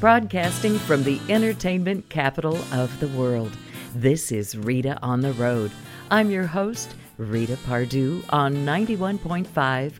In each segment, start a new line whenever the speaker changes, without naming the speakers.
broadcasting from the entertainment capital of the world. This is Rita on the Road. I'm your host, Rita Pardue, on 91.5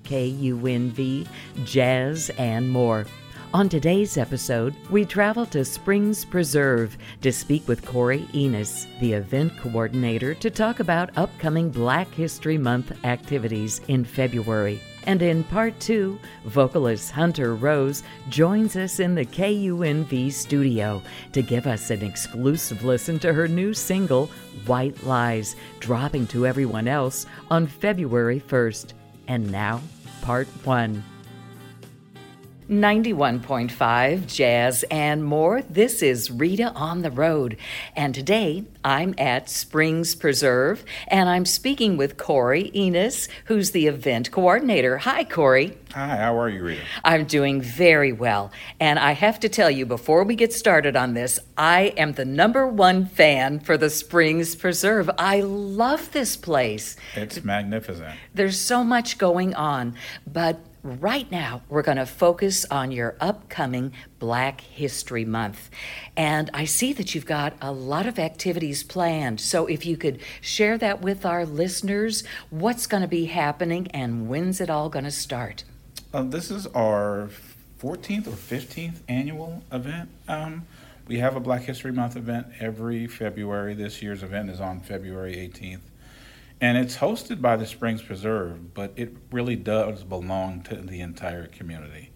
KUNV, Jazz, and more. On today's episode, we travel to Springs Preserve to speak with Corey Enus, the event coordinator, to talk about upcoming Black History Month activities in February. And in part two, vocalist Hunter Rose joins us in the KUNV studio to give us an exclusive listen to her new single, White Lies, dropping to everyone else on February 1st. And now, part one. 91.5 Jazz and more. This is Rita on the Road. And today I'm at Springs Preserve and I'm speaking with Corey Enus, who's the event coordinator. Hi, Corey.
Hi, how are you, Rita?
I'm doing very well. And I have to tell you, before we get started on this, I am the number one fan for the Springs Preserve. I love this place.
It's magnificent.
There's so much going on, but right now we're going to focus on your upcoming Black History Month. And I see that you've got a lot of activities planned. So if you could share that with our listeners, what's going to be happening and when's it all going to start?
Uh, this is our 14th or 15th annual event. Um, we have a Black History Month event every February. This year's event is on February 18th. And it's hosted by the Springs Preserve, but it really does belong to the entire community.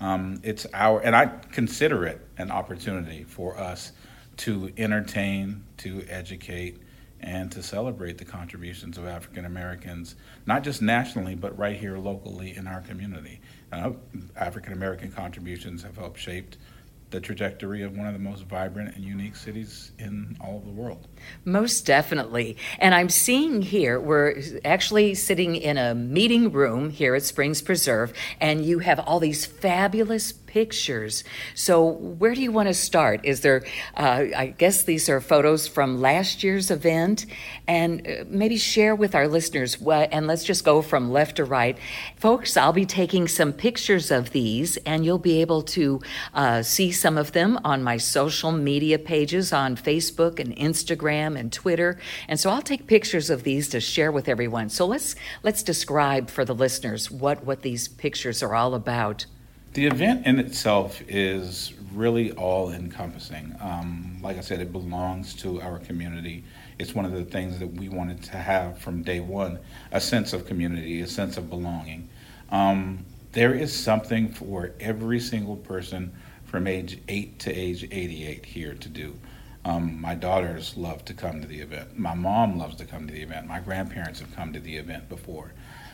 Um, it's our, and I consider it an opportunity for us to entertain, to educate, and to celebrate the contributions of African Americans, not just nationally, but right here locally in our community. Uh, African American contributions have helped shape the trajectory of one of the most vibrant and unique cities in all of the world.
Most definitely. And I'm seeing here, we're actually sitting in a meeting room here at Springs Preserve, and you have all these fabulous pictures. So, where do you want to start? Is there, uh, I guess these are photos from last year's event, and uh, maybe share with our listeners what, and let's just go from left to right. Folks, I'll be taking some pictures of these, and you'll be able to uh, see some of them on my social media pages on Facebook and Instagram and Twitter. And so I'll take pictures of these to share with everyone. So let's let's describe for the listeners what what these pictures are all about.
The event in itself is really all encompassing. Um, like I said, it belongs to our community. It's one of the things that we wanted to have from day one a sense of community, a sense of belonging. Um, there is something for every single person from age 8 to age 88 here to do. Um, my daughters love to come to the event. My mom loves to come to the event. My grandparents have come to the event before.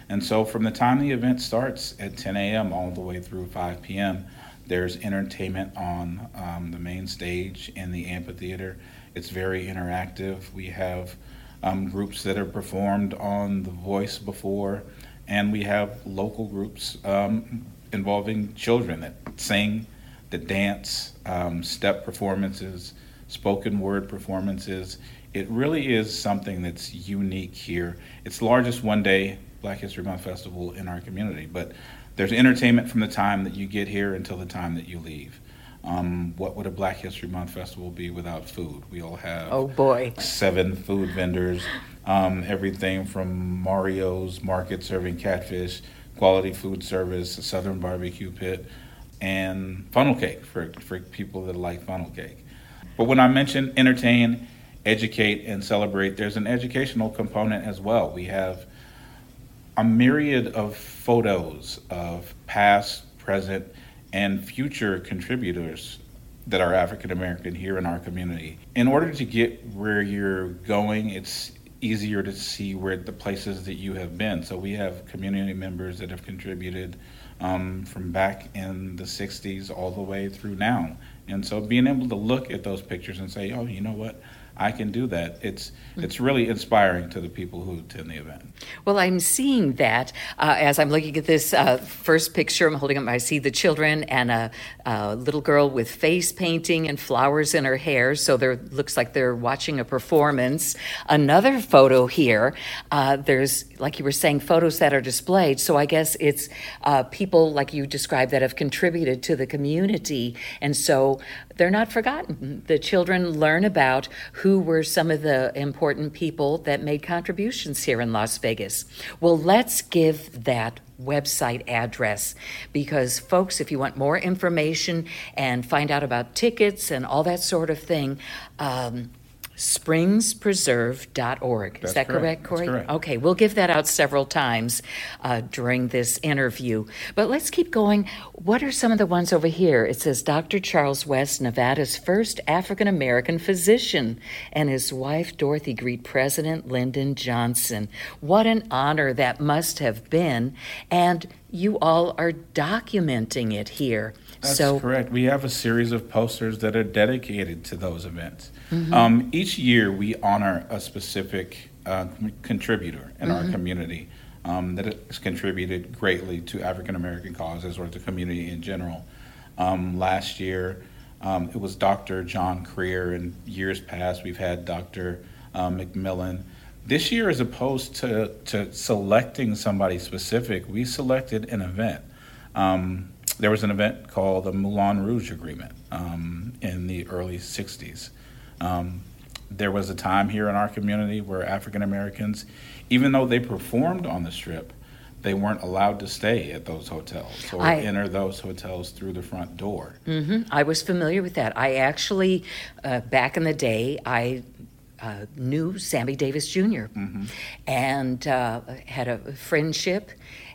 And so from the time the event starts at 10 a.m. all the way through 5 p.m., there's entertainment on um, the main stage in the amphitheater. It's very interactive. We have um, groups that have performed on The Voice before, and we have local groups um, involving children that sing, that dance, um, step performances, spoken word performances. It really is something that's unique here. It's largest one day Black History Month festival in our community. But there's entertainment from the time that you get here until the time that you leave. Um, what would a Black History Month festival be without food? We all have
oh boy
seven food vendors, um, everything from Mario's Market serving catfish, quality food service, a Southern barbecue pit, and funnel cake for for people that like funnel cake. But when I mention entertain, educate, and celebrate, there's an educational component as well. We have a myriad of photos of past, present, and future contributors that are African American here in our community. In order to get where you're going, it's easier to see where the places that you have been. So we have community members that have contributed um, from back in the 60s all the way through now. And so being able to look at those pictures and say, oh, you know what? I can do that. It's mm-hmm. it's really inspiring to the people who attend the event.
Well, I'm seeing that uh, as I'm looking at this uh, first picture. I'm holding up. I see the children and a, a, little girl with face painting and flowers in her hair. So there looks like they're watching a performance. Another photo here. Uh, there's like you were saying, photos that are displayed. So I guess it's uh, people like you described that have contributed to the community, and so they're not forgotten. The children learn about who were some of the important people that made contributions here in Las Vegas. Well, let's give that website address because, folks, if you want more information and find out about tickets and all that sort of thing, um, springspreserve.org. Is that correct,
correct Correct.
Okay, we'll give that out several times uh, during this interview. But let's keep going. What are some of the ones over here? It says Dr. Charles West, Nevada's first African American physician, and his wife Dorothy greet President Lyndon Johnson. What an honor that must have been. And you all are documenting it here.
That's so, correct. We have a series of posters that are dedicated to those events. Mm-hmm. Um, each year, we honor a specific uh, contributor in mm-hmm. our community um, that has contributed greatly to African American causes or the community in general. Um, last year, um, it was Dr. John Creer. In years past, we've had Dr. Uh, McMillan. This year, as opposed to, to selecting somebody specific, we selected an event. Um, there was an event called the Moulin Rouge Agreement um, in the early 60s. Um, there was a time here in our community where African Americans, even though they performed on the strip, they weren't allowed to stay at those hotels or I, enter those hotels through the front door.
Mm-hmm. I was familiar with that. I actually, uh, back in the day, I uh, knew Sammy Davis junior mm-hmm. and uh, had a friendship,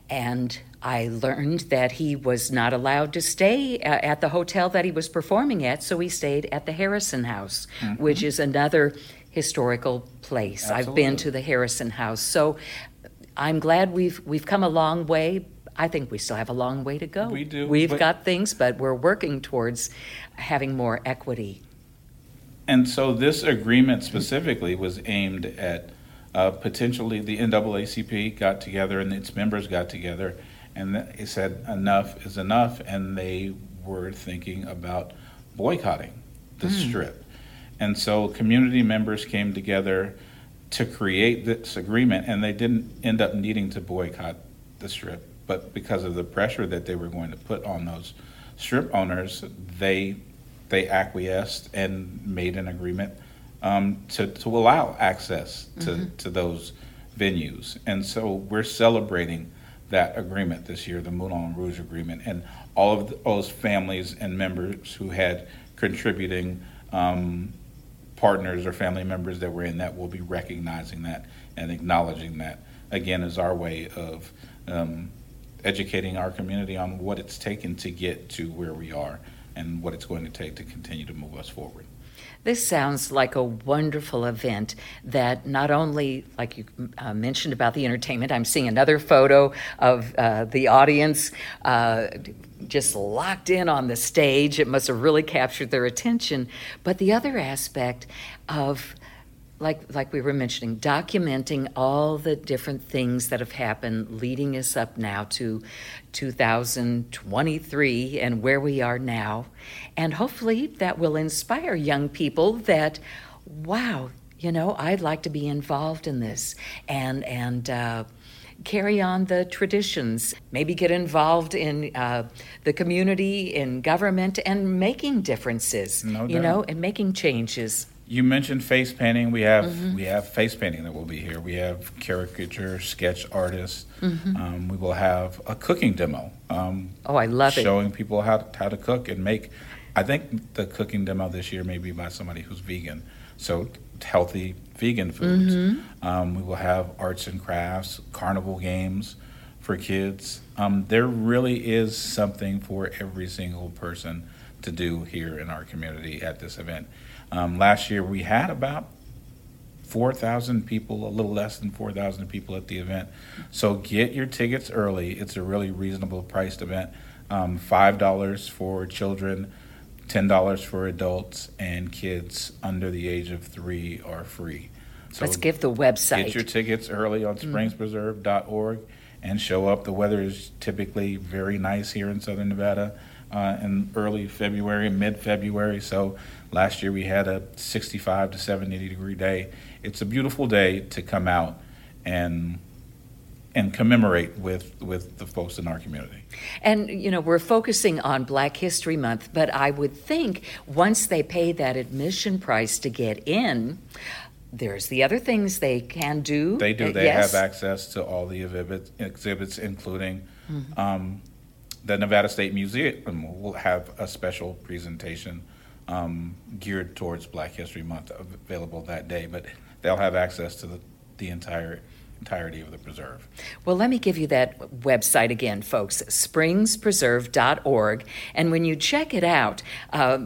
and I learned that he was not allowed to stay uh, at the hotel that he was performing at, so he stayed at the Harrison House, mm-hmm. which is another historical place. Absolutely. I've been to the Harrison House, so I'm glad we've we've come a long way. I think we still have a long way to go.
We do.
We've got things, but we're working towards having more equity.
And so this agreement specifically was aimed at uh, potentially the NAACP got together and its members got together and they said enough is enough, and they were thinking about boycotting the mm. strip. And so community members came together to create this agreement, and they didn't end up needing to boycott the strip, but because of the pressure that they were going to put on those strip owners, they they acquiesced and made an agreement um, to, to allow access to, mm-hmm. to those venues. And so we're celebrating that agreement this year, the Moulin Rouge agreement, and all of those families and members who had contributing um, partners or family members that were in that will be recognizing that and acknowledging that. Again, is our way of um, educating our community on what it's taken to get to where we are and what it's going to take to continue to move us forward.
This sounds like a wonderful event that not only, like you uh, mentioned about the entertainment, I'm seeing another photo of uh, the audience uh, just locked in on the stage. It must have really captured their attention. But the other aspect of like like we were mentioning, documenting all the different things that have happened leading us up now to 2023 and where we are now. And hopefully that will inspire young people that wow, you know, I'd like to be involved in this and and uh, carry on the traditions, maybe get involved in uh, the community, in government, and making differences, no you know, and making changes.
You mentioned face painting. We have mm-hmm. we have face painting that will be here. We have caricature sketch artists. Mm-hmm. Um, we will have a cooking demo. Um,
oh, I love
showing it! Showing people how to, how to cook and make. I think the cooking demo this year may be by somebody who's vegan, so healthy vegan foods. Mm-hmm. Um, we will have arts and crafts, carnival games for kids. Um, there really is something for every single person to do here in our community at this event. Um, last year we had about 4,000 people, a little less than 4,000 people at the event. So get your tickets early. It's a really reasonable priced event. Um, $5 for children, $10 for adults, and kids under the age of three are free.
So Let's give the website.
Get your tickets early on mm. springspreserve.org and show up. The weather is typically very nice here in southern Nevada uh, in early February, mid February. So last year we had a 65 to 70 degree day. It's a beautiful day to come out and and commemorate with with the folks in our community.
And you know, we're focusing on Black History Month, but I would think once they pay that admission price to get in, there's the other things they can do.
They do. Uh, they yes. have access to all the exhibits, exhibits including mm-hmm. um, the Nevada State Museum will have a special presentation um, geared towards Black History Month available that day, but they'll have access to the, the entire entirety of the preserve.
Well, let me give you that website again, folks springspreserve.org. And when you check it out, uh,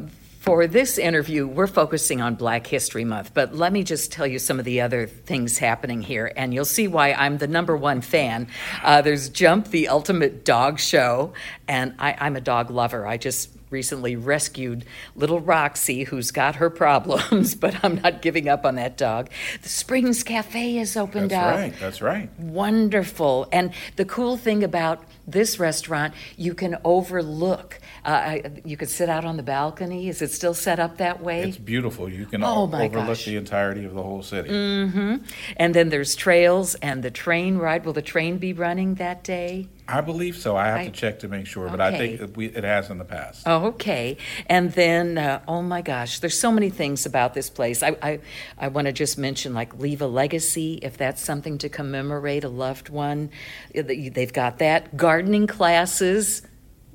for this interview, we're focusing on Black History Month, but let me just tell you some of the other things happening here, and you'll see why I'm the number one fan. Uh, there's Jump, the ultimate dog show, and I, I'm a dog lover. I just recently rescued little Roxy, who's got her problems, but I'm not giving up on that dog. The Springs Cafe is opened
that's
up.
That's right, that's right.
Wonderful. And the cool thing about this restaurant, you can overlook. Uh, you could sit out on the balcony. Is it still set up that way?
It's beautiful. You can oh overlook gosh. the entirety of the whole city.
Mm-hmm. And then there's trails and the train ride. Will the train be running that day?
I believe so. I have I, to check to make sure, but okay. I think it, we, it, has in the past.
Oh, okay. And then, uh, oh my gosh, there's so many things about this place. I, I, I want to just mention, like, leave a legacy if that's something to commemorate a loved one. They've got that. Gardening classes.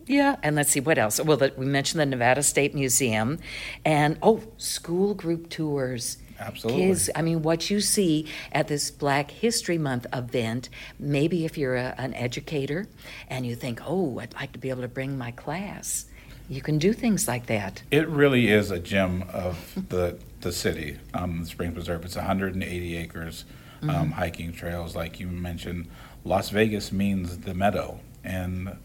Yeah, and let's see what else. Well, the, we mentioned the Nevada State Museum, and oh, school group tours.
Absolutely.
Kids, I mean, what you see at this Black History Month event, maybe if you're a, an educator and you think, oh, I'd like to be able to bring my class, you can do things like that.
It really is a gem of the the city, um, the Spring Preserve. It's 180 acres, um, mm-hmm. hiking trails, like you mentioned. Las Vegas means the meadow, and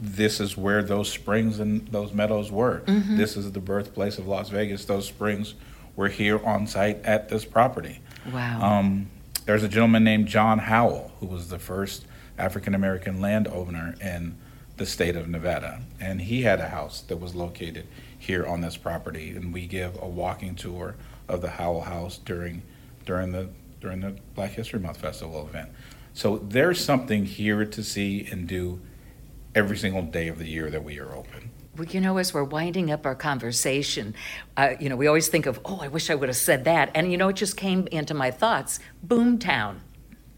this is where those springs and those meadows were. Mm-hmm. This is the birthplace of Las Vegas. Those springs were here on site at this property.
Wow.
Um, there's a gentleman named John Howell who was the first African American landowner in the state of Nevada, and he had a house that was located here on this property, and we give a walking tour of the Howell House during during the during the Black History Month festival event. So there's something here to see and do every single day of the year that we are open.
Well, you know, as we're winding up our conversation, uh, you know, we always think of, oh, I wish I would have said that. And, you know, it just came into my thoughts Boomtown.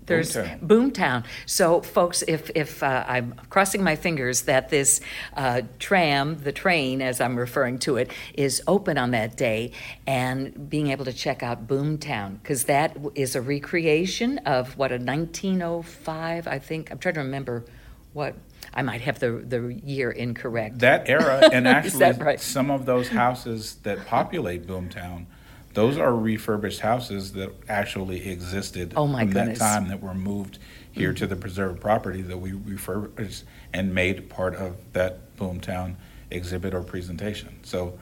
There's Boomtown. Boomtown. So, folks, if, if uh, I'm crossing my fingers that this uh, tram, the train, as I'm referring to it, is open on that day and being able to check out Boomtown, because that is a recreation of what, a 1905, I think. I'm trying to remember what I might have the, the year incorrect.
That era, and actually, right? some of those houses that populate Boomtown, those are refurbished houses that actually existed
oh my
from
goodness.
that time that were moved here mm-hmm. to the preserved property that we refurbished and made part of that Boomtown exhibit or presentation. So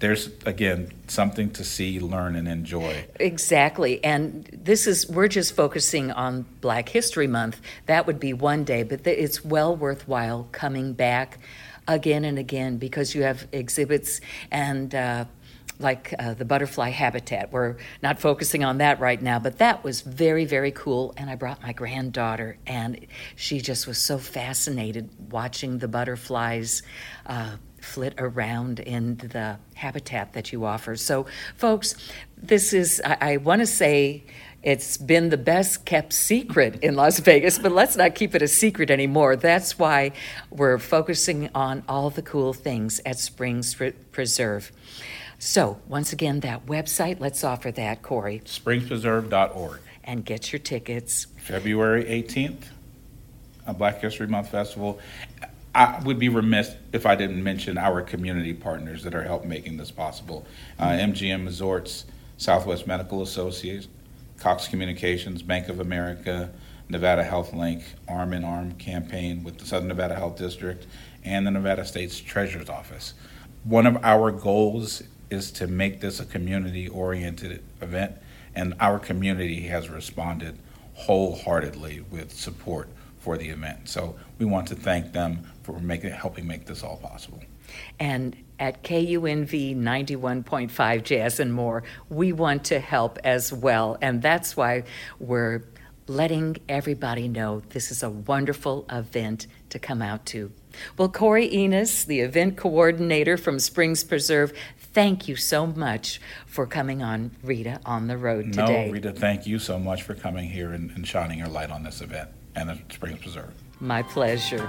there's again something to see, learn, and enjoy.
Exactly, and this is we're just focusing on Black History Month. That would be one day, but it's well worthwhile coming back again and again because you have exhibits and. Uh, like uh, the butterfly habitat. We're not focusing on that right now, but that was very, very cool. And I brought my granddaughter, and she just was so fascinated watching the butterflies uh, flit around in the habitat that you offer. So, folks, this is, I, I want to say, it's been the best kept secret in Las Vegas, but let's not keep it a secret anymore. That's why we're focusing on all the cool things at Springs Preserve. So, once again, that website, let's offer that, Corey.
SpringsPreserve.org.
And get your tickets.
February 18th, a Black History Month Festival. I would be remiss if I didn't mention our community partners that are helping making this possible. Uh, MGM Resorts, Southwest Medical Associates, Cox Communications, Bank of America, Nevada Health Link, Arm in Arm campaign with the Southern Nevada Health District, and the Nevada State's Treasurer's Office. one of our goals is to make this a community oriented event, and our community has responded wholeheartedly with support for the event. So we want to thank them for making helping make this all possible.
And at KUNV 91.5 Jazz and More, we want to help as well. And that's why we're letting everybody know this is a wonderful event to come out to. Well, Corey Enus, the event coordinator from Springs Preserve, thank you so much for coming on Rita on the Road today.
No, Rita, thank you so much for coming here and, and shining your light on this event and at Springs Preserve.
My pleasure.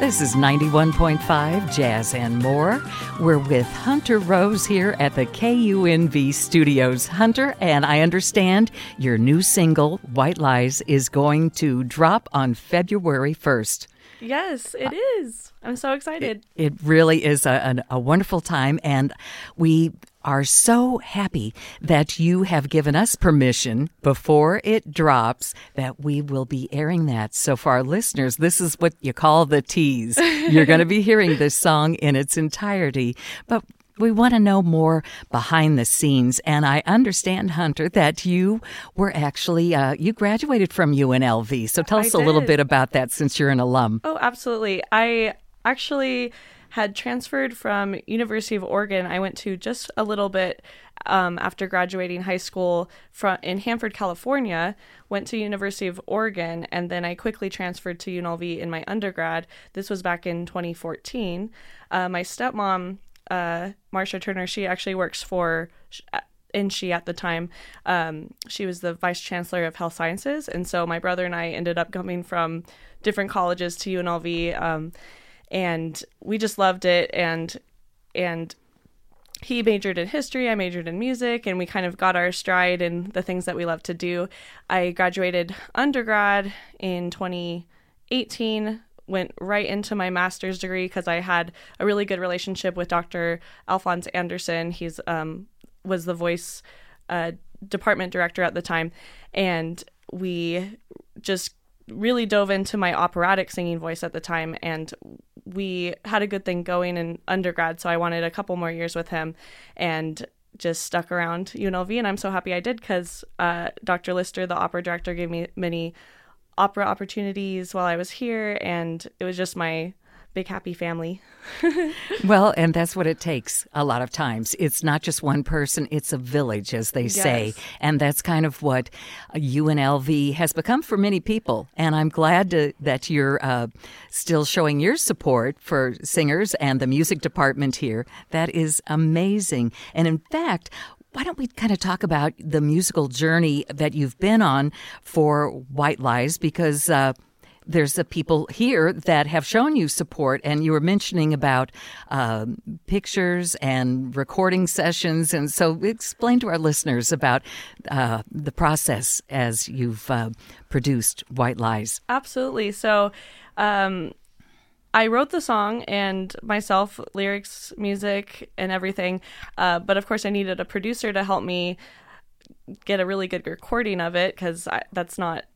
This is 91.5 Jazz and More. We're with Hunter Rose here at the KUNV studios. Hunter, and I understand your new single, White Lies, is going to drop on February 1st.
Yes, it is. I'm so excited.
It, it really is a, a, a wonderful time, and we are so happy that you have given us permission before it drops that we will be airing that. So, for our listeners, this is what you call the tease. You're going to be hearing this song in its entirety. But we want to know more behind the scenes. And I understand, Hunter, that you were actually, uh, you graduated from UNLV. So tell us a little bit about that since you're an alum.
Oh, absolutely. I actually had transferred from University of Oregon. I went to just a little bit um, after graduating high school from in Hanford, California. Went to University of Oregon, and then I quickly transferred to UNLV in my undergrad. This was back in 2014. Uh, my stepmom, uh, Marcia Turner, she actually works for. And she at the time, um, she was the vice chancellor of health sciences, and so my brother and I ended up coming from different colleges to UNLV. Um, and we just loved it. And and he majored in history i majored in music and we kind of got our stride in the things that we love to do. I graduated undergrad in 2018 went right into my master's degree because i had a really good relationship with dr alfonse anderson he's um, was the voice uh, department director at the time. And we just really dove into my operatic singing voice at the time and we had a good thing going in undergrad so i wanted a couple more years with him and just stuck around unlv and i'm so happy i did because uh, dr lister the opera director gave me many opera opportunities while i was here and it was just my big happy family
Well, and that's what it takes a lot of times. It's not just one person, it's a village, as they say. And that's kind of what UNLV has become for many people. And I'm glad to, that you're uh, still showing your support for singers and the music department here. That is amazing. And in fact, why don't we kind of talk about the musical journey that you've been on for White Lies? Because uh, there's the people here that have shown you support, and you were mentioning about um, pictures and recording sessions, and so explain to our listeners about uh, the process as you've uh, produced White Lies.
Absolutely. So, um, I wrote the song and myself, lyrics, music, and everything. Uh, but of course, I needed a producer to help me get a really good recording of it because that's not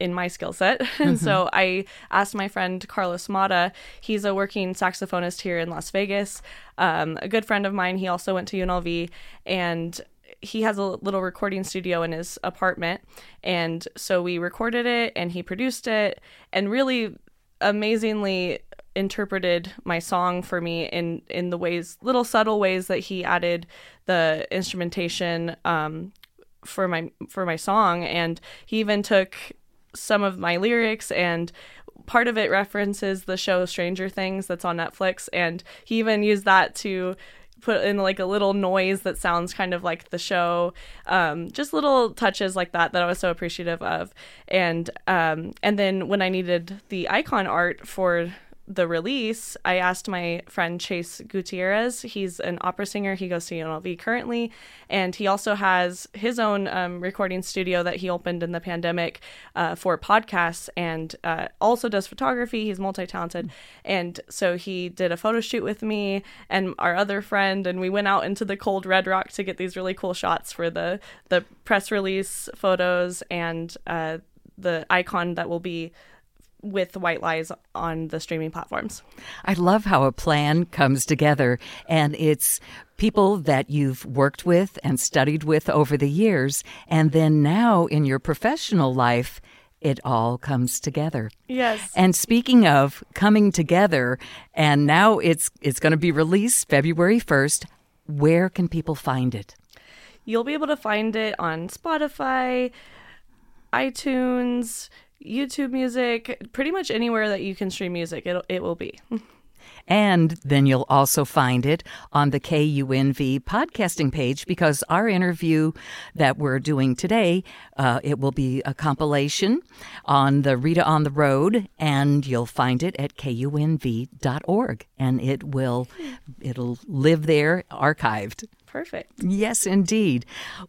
in my skill set. and so I asked my friend Carlos Mata. He's a working saxophonist here in Las Vegas. Um, a good friend of mine. He also went to UNLV and he has a little recording studio in his apartment. And so we recorded it and he produced it and really amazingly interpreted my song for me in in the ways little subtle ways that he added the instrumentation um for my for my song and he even took some of my lyrics and part of it references the show Stranger Things that's on Netflix and he even used that to put in like a little noise that sounds kind of like the show um, just little touches like that that i was so appreciative of. And um, and then when i needed the icon art for the release, I asked my friend Chase Gutierrez. He's an opera singer. He goes to UNLV currently, and he also has his own um, recording studio that he opened in the pandemic uh, for podcasts, and uh, also does photography. He's multi talented, and so he did a photo shoot with me and our other friend, and we went out into the cold Red Rock to get these really cool shots for the the press release photos and. Uh, the icon that will be with White Lies on the streaming platforms.
I love how a plan comes together and it's people that you've worked with and studied with over the years. And then now in your professional life, it all comes together.
Yes.
And speaking of coming together, and now it's it's going to be released February 1st, where can people find it?
You'll be able to find it on Spotify, iTunes, YouTube Music, pretty much anywhere that you can stream music, it it will be.
And then you'll also find it on the KUNV podcasting page because our interview that we're doing today, uh, it will be a compilation on the Rita on the Road, and you'll find it at kunv.org, and it will it'll live there archived.
Perfect.
Yes, indeed.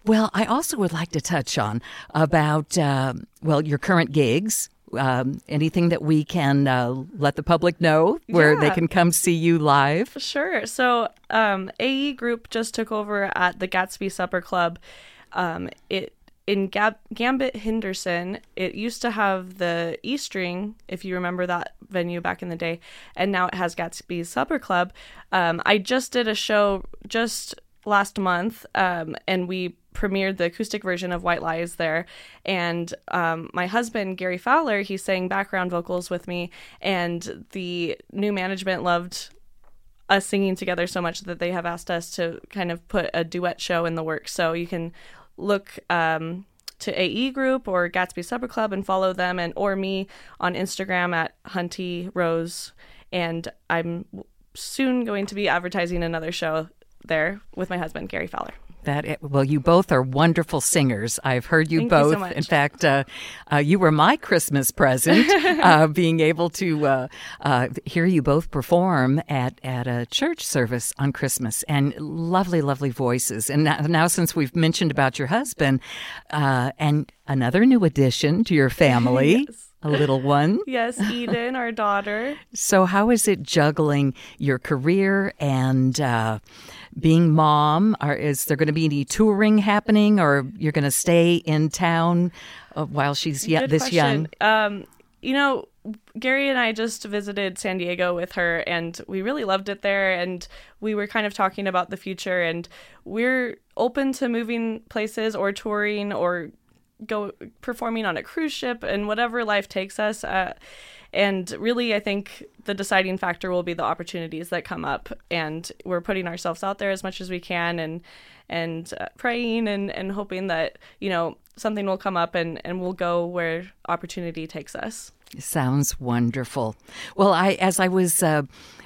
Well, I also would like to touch on about uh, well your current gigs. Um, anything that we can uh, let the public know where they can come see you live.
Sure. So, um, AE Group just took over at the Gatsby Supper Club. Um, it in Gab- Gambit Henderson. It used to have the E String, if you remember that venue back in the day, and now it has Gatsby's Supper Club. Um, I just did a show just last month, um, and we premiered the acoustic version of White Lies there. And um, my husband, Gary Fowler, he sang background vocals with me, and the new management loved us singing together so much that they have asked us to kind of put a duet show in the works. So you can look um, to AE Group or Gatsby Supper Club and follow them, and or me on Instagram at Hunty Rose. And I'm soon going to be advertising another show there with my husband Gary Fowler.
That well, you both are wonderful singers. I've heard you
Thank you
both.
so much.
In fact, uh, uh, you were my Christmas present, uh, being able to uh, uh, hear you both perform at at a church service on Christmas, and lovely, lovely voices. And now, now since we've mentioned about your husband, uh, and another new addition to your family. A little one.
Yes, Eden, our daughter.
So, how is it juggling your career and uh, being mom? Are, is there going to be any touring happening, or you're going to stay in town uh, while she's yet this
question.
young?
Um, you know, Gary and I just visited San Diego with her, and we really loved it there. And we were kind of talking about the future, and we're open to moving places or touring or go performing on a cruise ship and whatever life takes us. Uh, and really, I think the deciding factor will be the opportunities that come up, and we're putting ourselves out there as much as we can, and and uh, praying and and hoping that you know something will come up and and we'll go where opportunity takes us.
Sounds wonderful. Well, I as I was uh,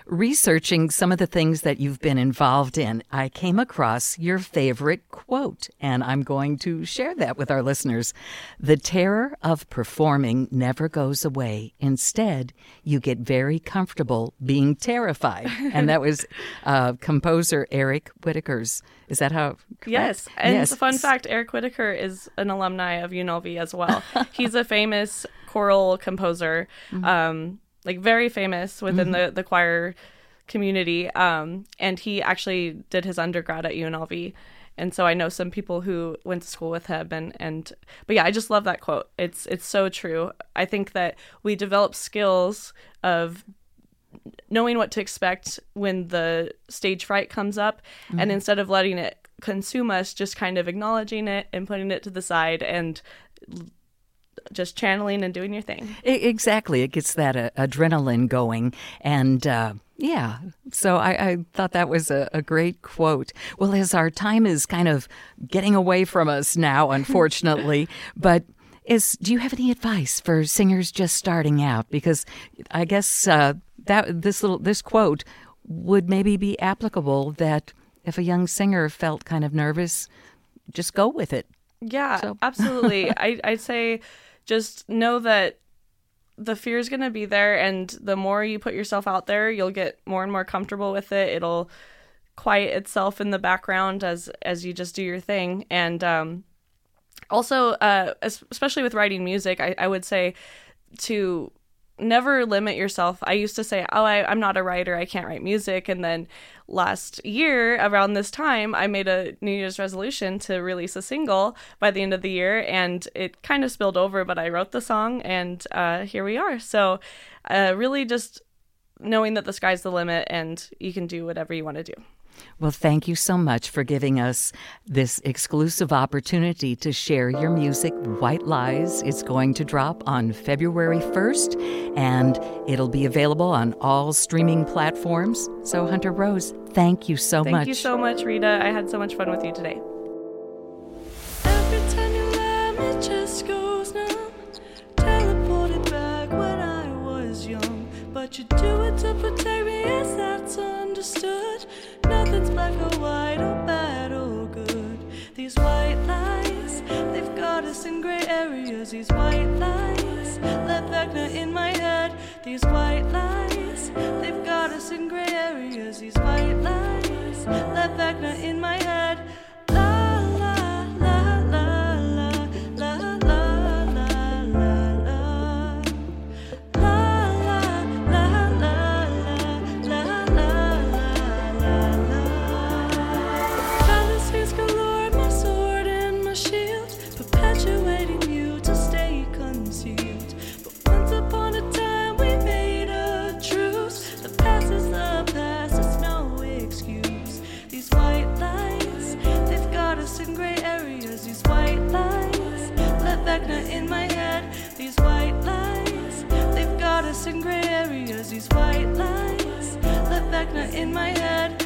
researching some of the things that you've been involved in, I came across your favorite quote, and I'm going to share that with our listeners. The terror of performing never goes away. Instead, you get very comfortable being terrified. and that was uh, composer Eric Whitacre's. Is that how? correct?
Yes, and
Yes.
fun fact: Eric Whitacre is an alumni of UNLV as well. He's a famous choral composer, um, like very famous within the the choir community. Um, and he actually did his undergrad at UNLV. And so I know some people who went to school with him and, and but yeah, I just love that quote. It's it's so true. I think that we develop skills of knowing what to expect when the stage fright comes up and instead of letting it consume us just kind of acknowledging it and putting it to the side and just channeling and doing your thing
Exactly. It gets that uh, adrenaline going. And uh, yeah, so I, I thought that was a, a great quote. Well, as our time is kind of getting away from us now, unfortunately, but. Is do you have any advice for singers just starting out? Because I guess uh, that this little this quote would maybe be applicable. That if a young singer felt kind of nervous, just go with it.
yeah
So-
absolutely I, i'd say just know that the fear is going to be there and the more you put yourself out there you'll get more and more comfortable with it. It'll quiet itself in the background as as you just do your thing. And um also uh especially with writing music I, I would say to never limit yourself. I used to say, "Oh, I, I'm not a writer. I can't write music." And then last year, around this time, I made a New Year's resolution to release a single by the end of the year, and it kind of spilled over. But I wrote the song, and uh, here we are. So, uh, really, just knowing that the sky's the limit, and you can do whatever you want to do.
Well, thank you so much for giving us this exclusive opportunity to share your music. White Lies is going to drop on February 1st, and it'll be available on all streaming platforms. So, Hunter Rose, thank you so
thank
much.
Thank you so much, Rita. I had so much fun with you today. But you do it to protect me, yes, that's understood. Nothing's black or white or bad or good. These white lies, they've got us in gray areas. These white lies left Wagner in my head. These white lies, they've got us in gray areas. These white lies left Wagner in my head. In my head.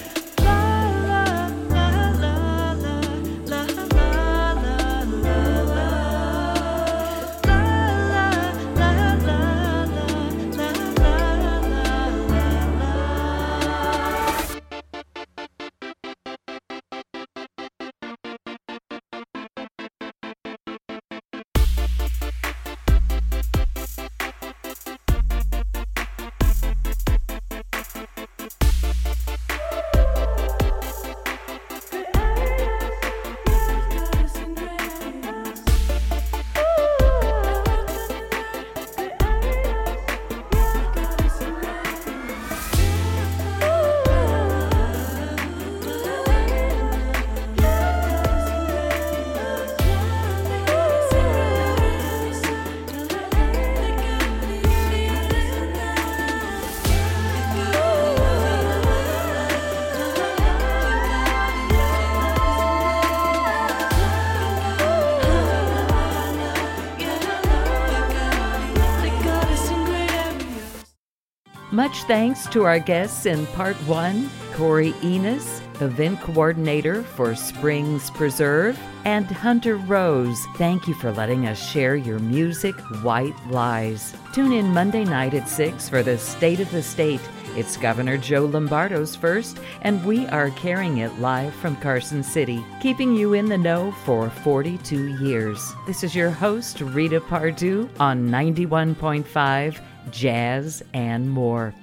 Much thanks to our guests in part one Corey Enus, event coordinator for Springs Preserve, and Hunter Rose. Thank you for letting us share your music, White Lies. Tune in Monday night at 6 for the State of the State. It's Governor Joe Lombardo's first, and we are carrying it live from Carson City, keeping you in the know for 42 years. This is your host, Rita Pardue, on 91.5 jazz, and more.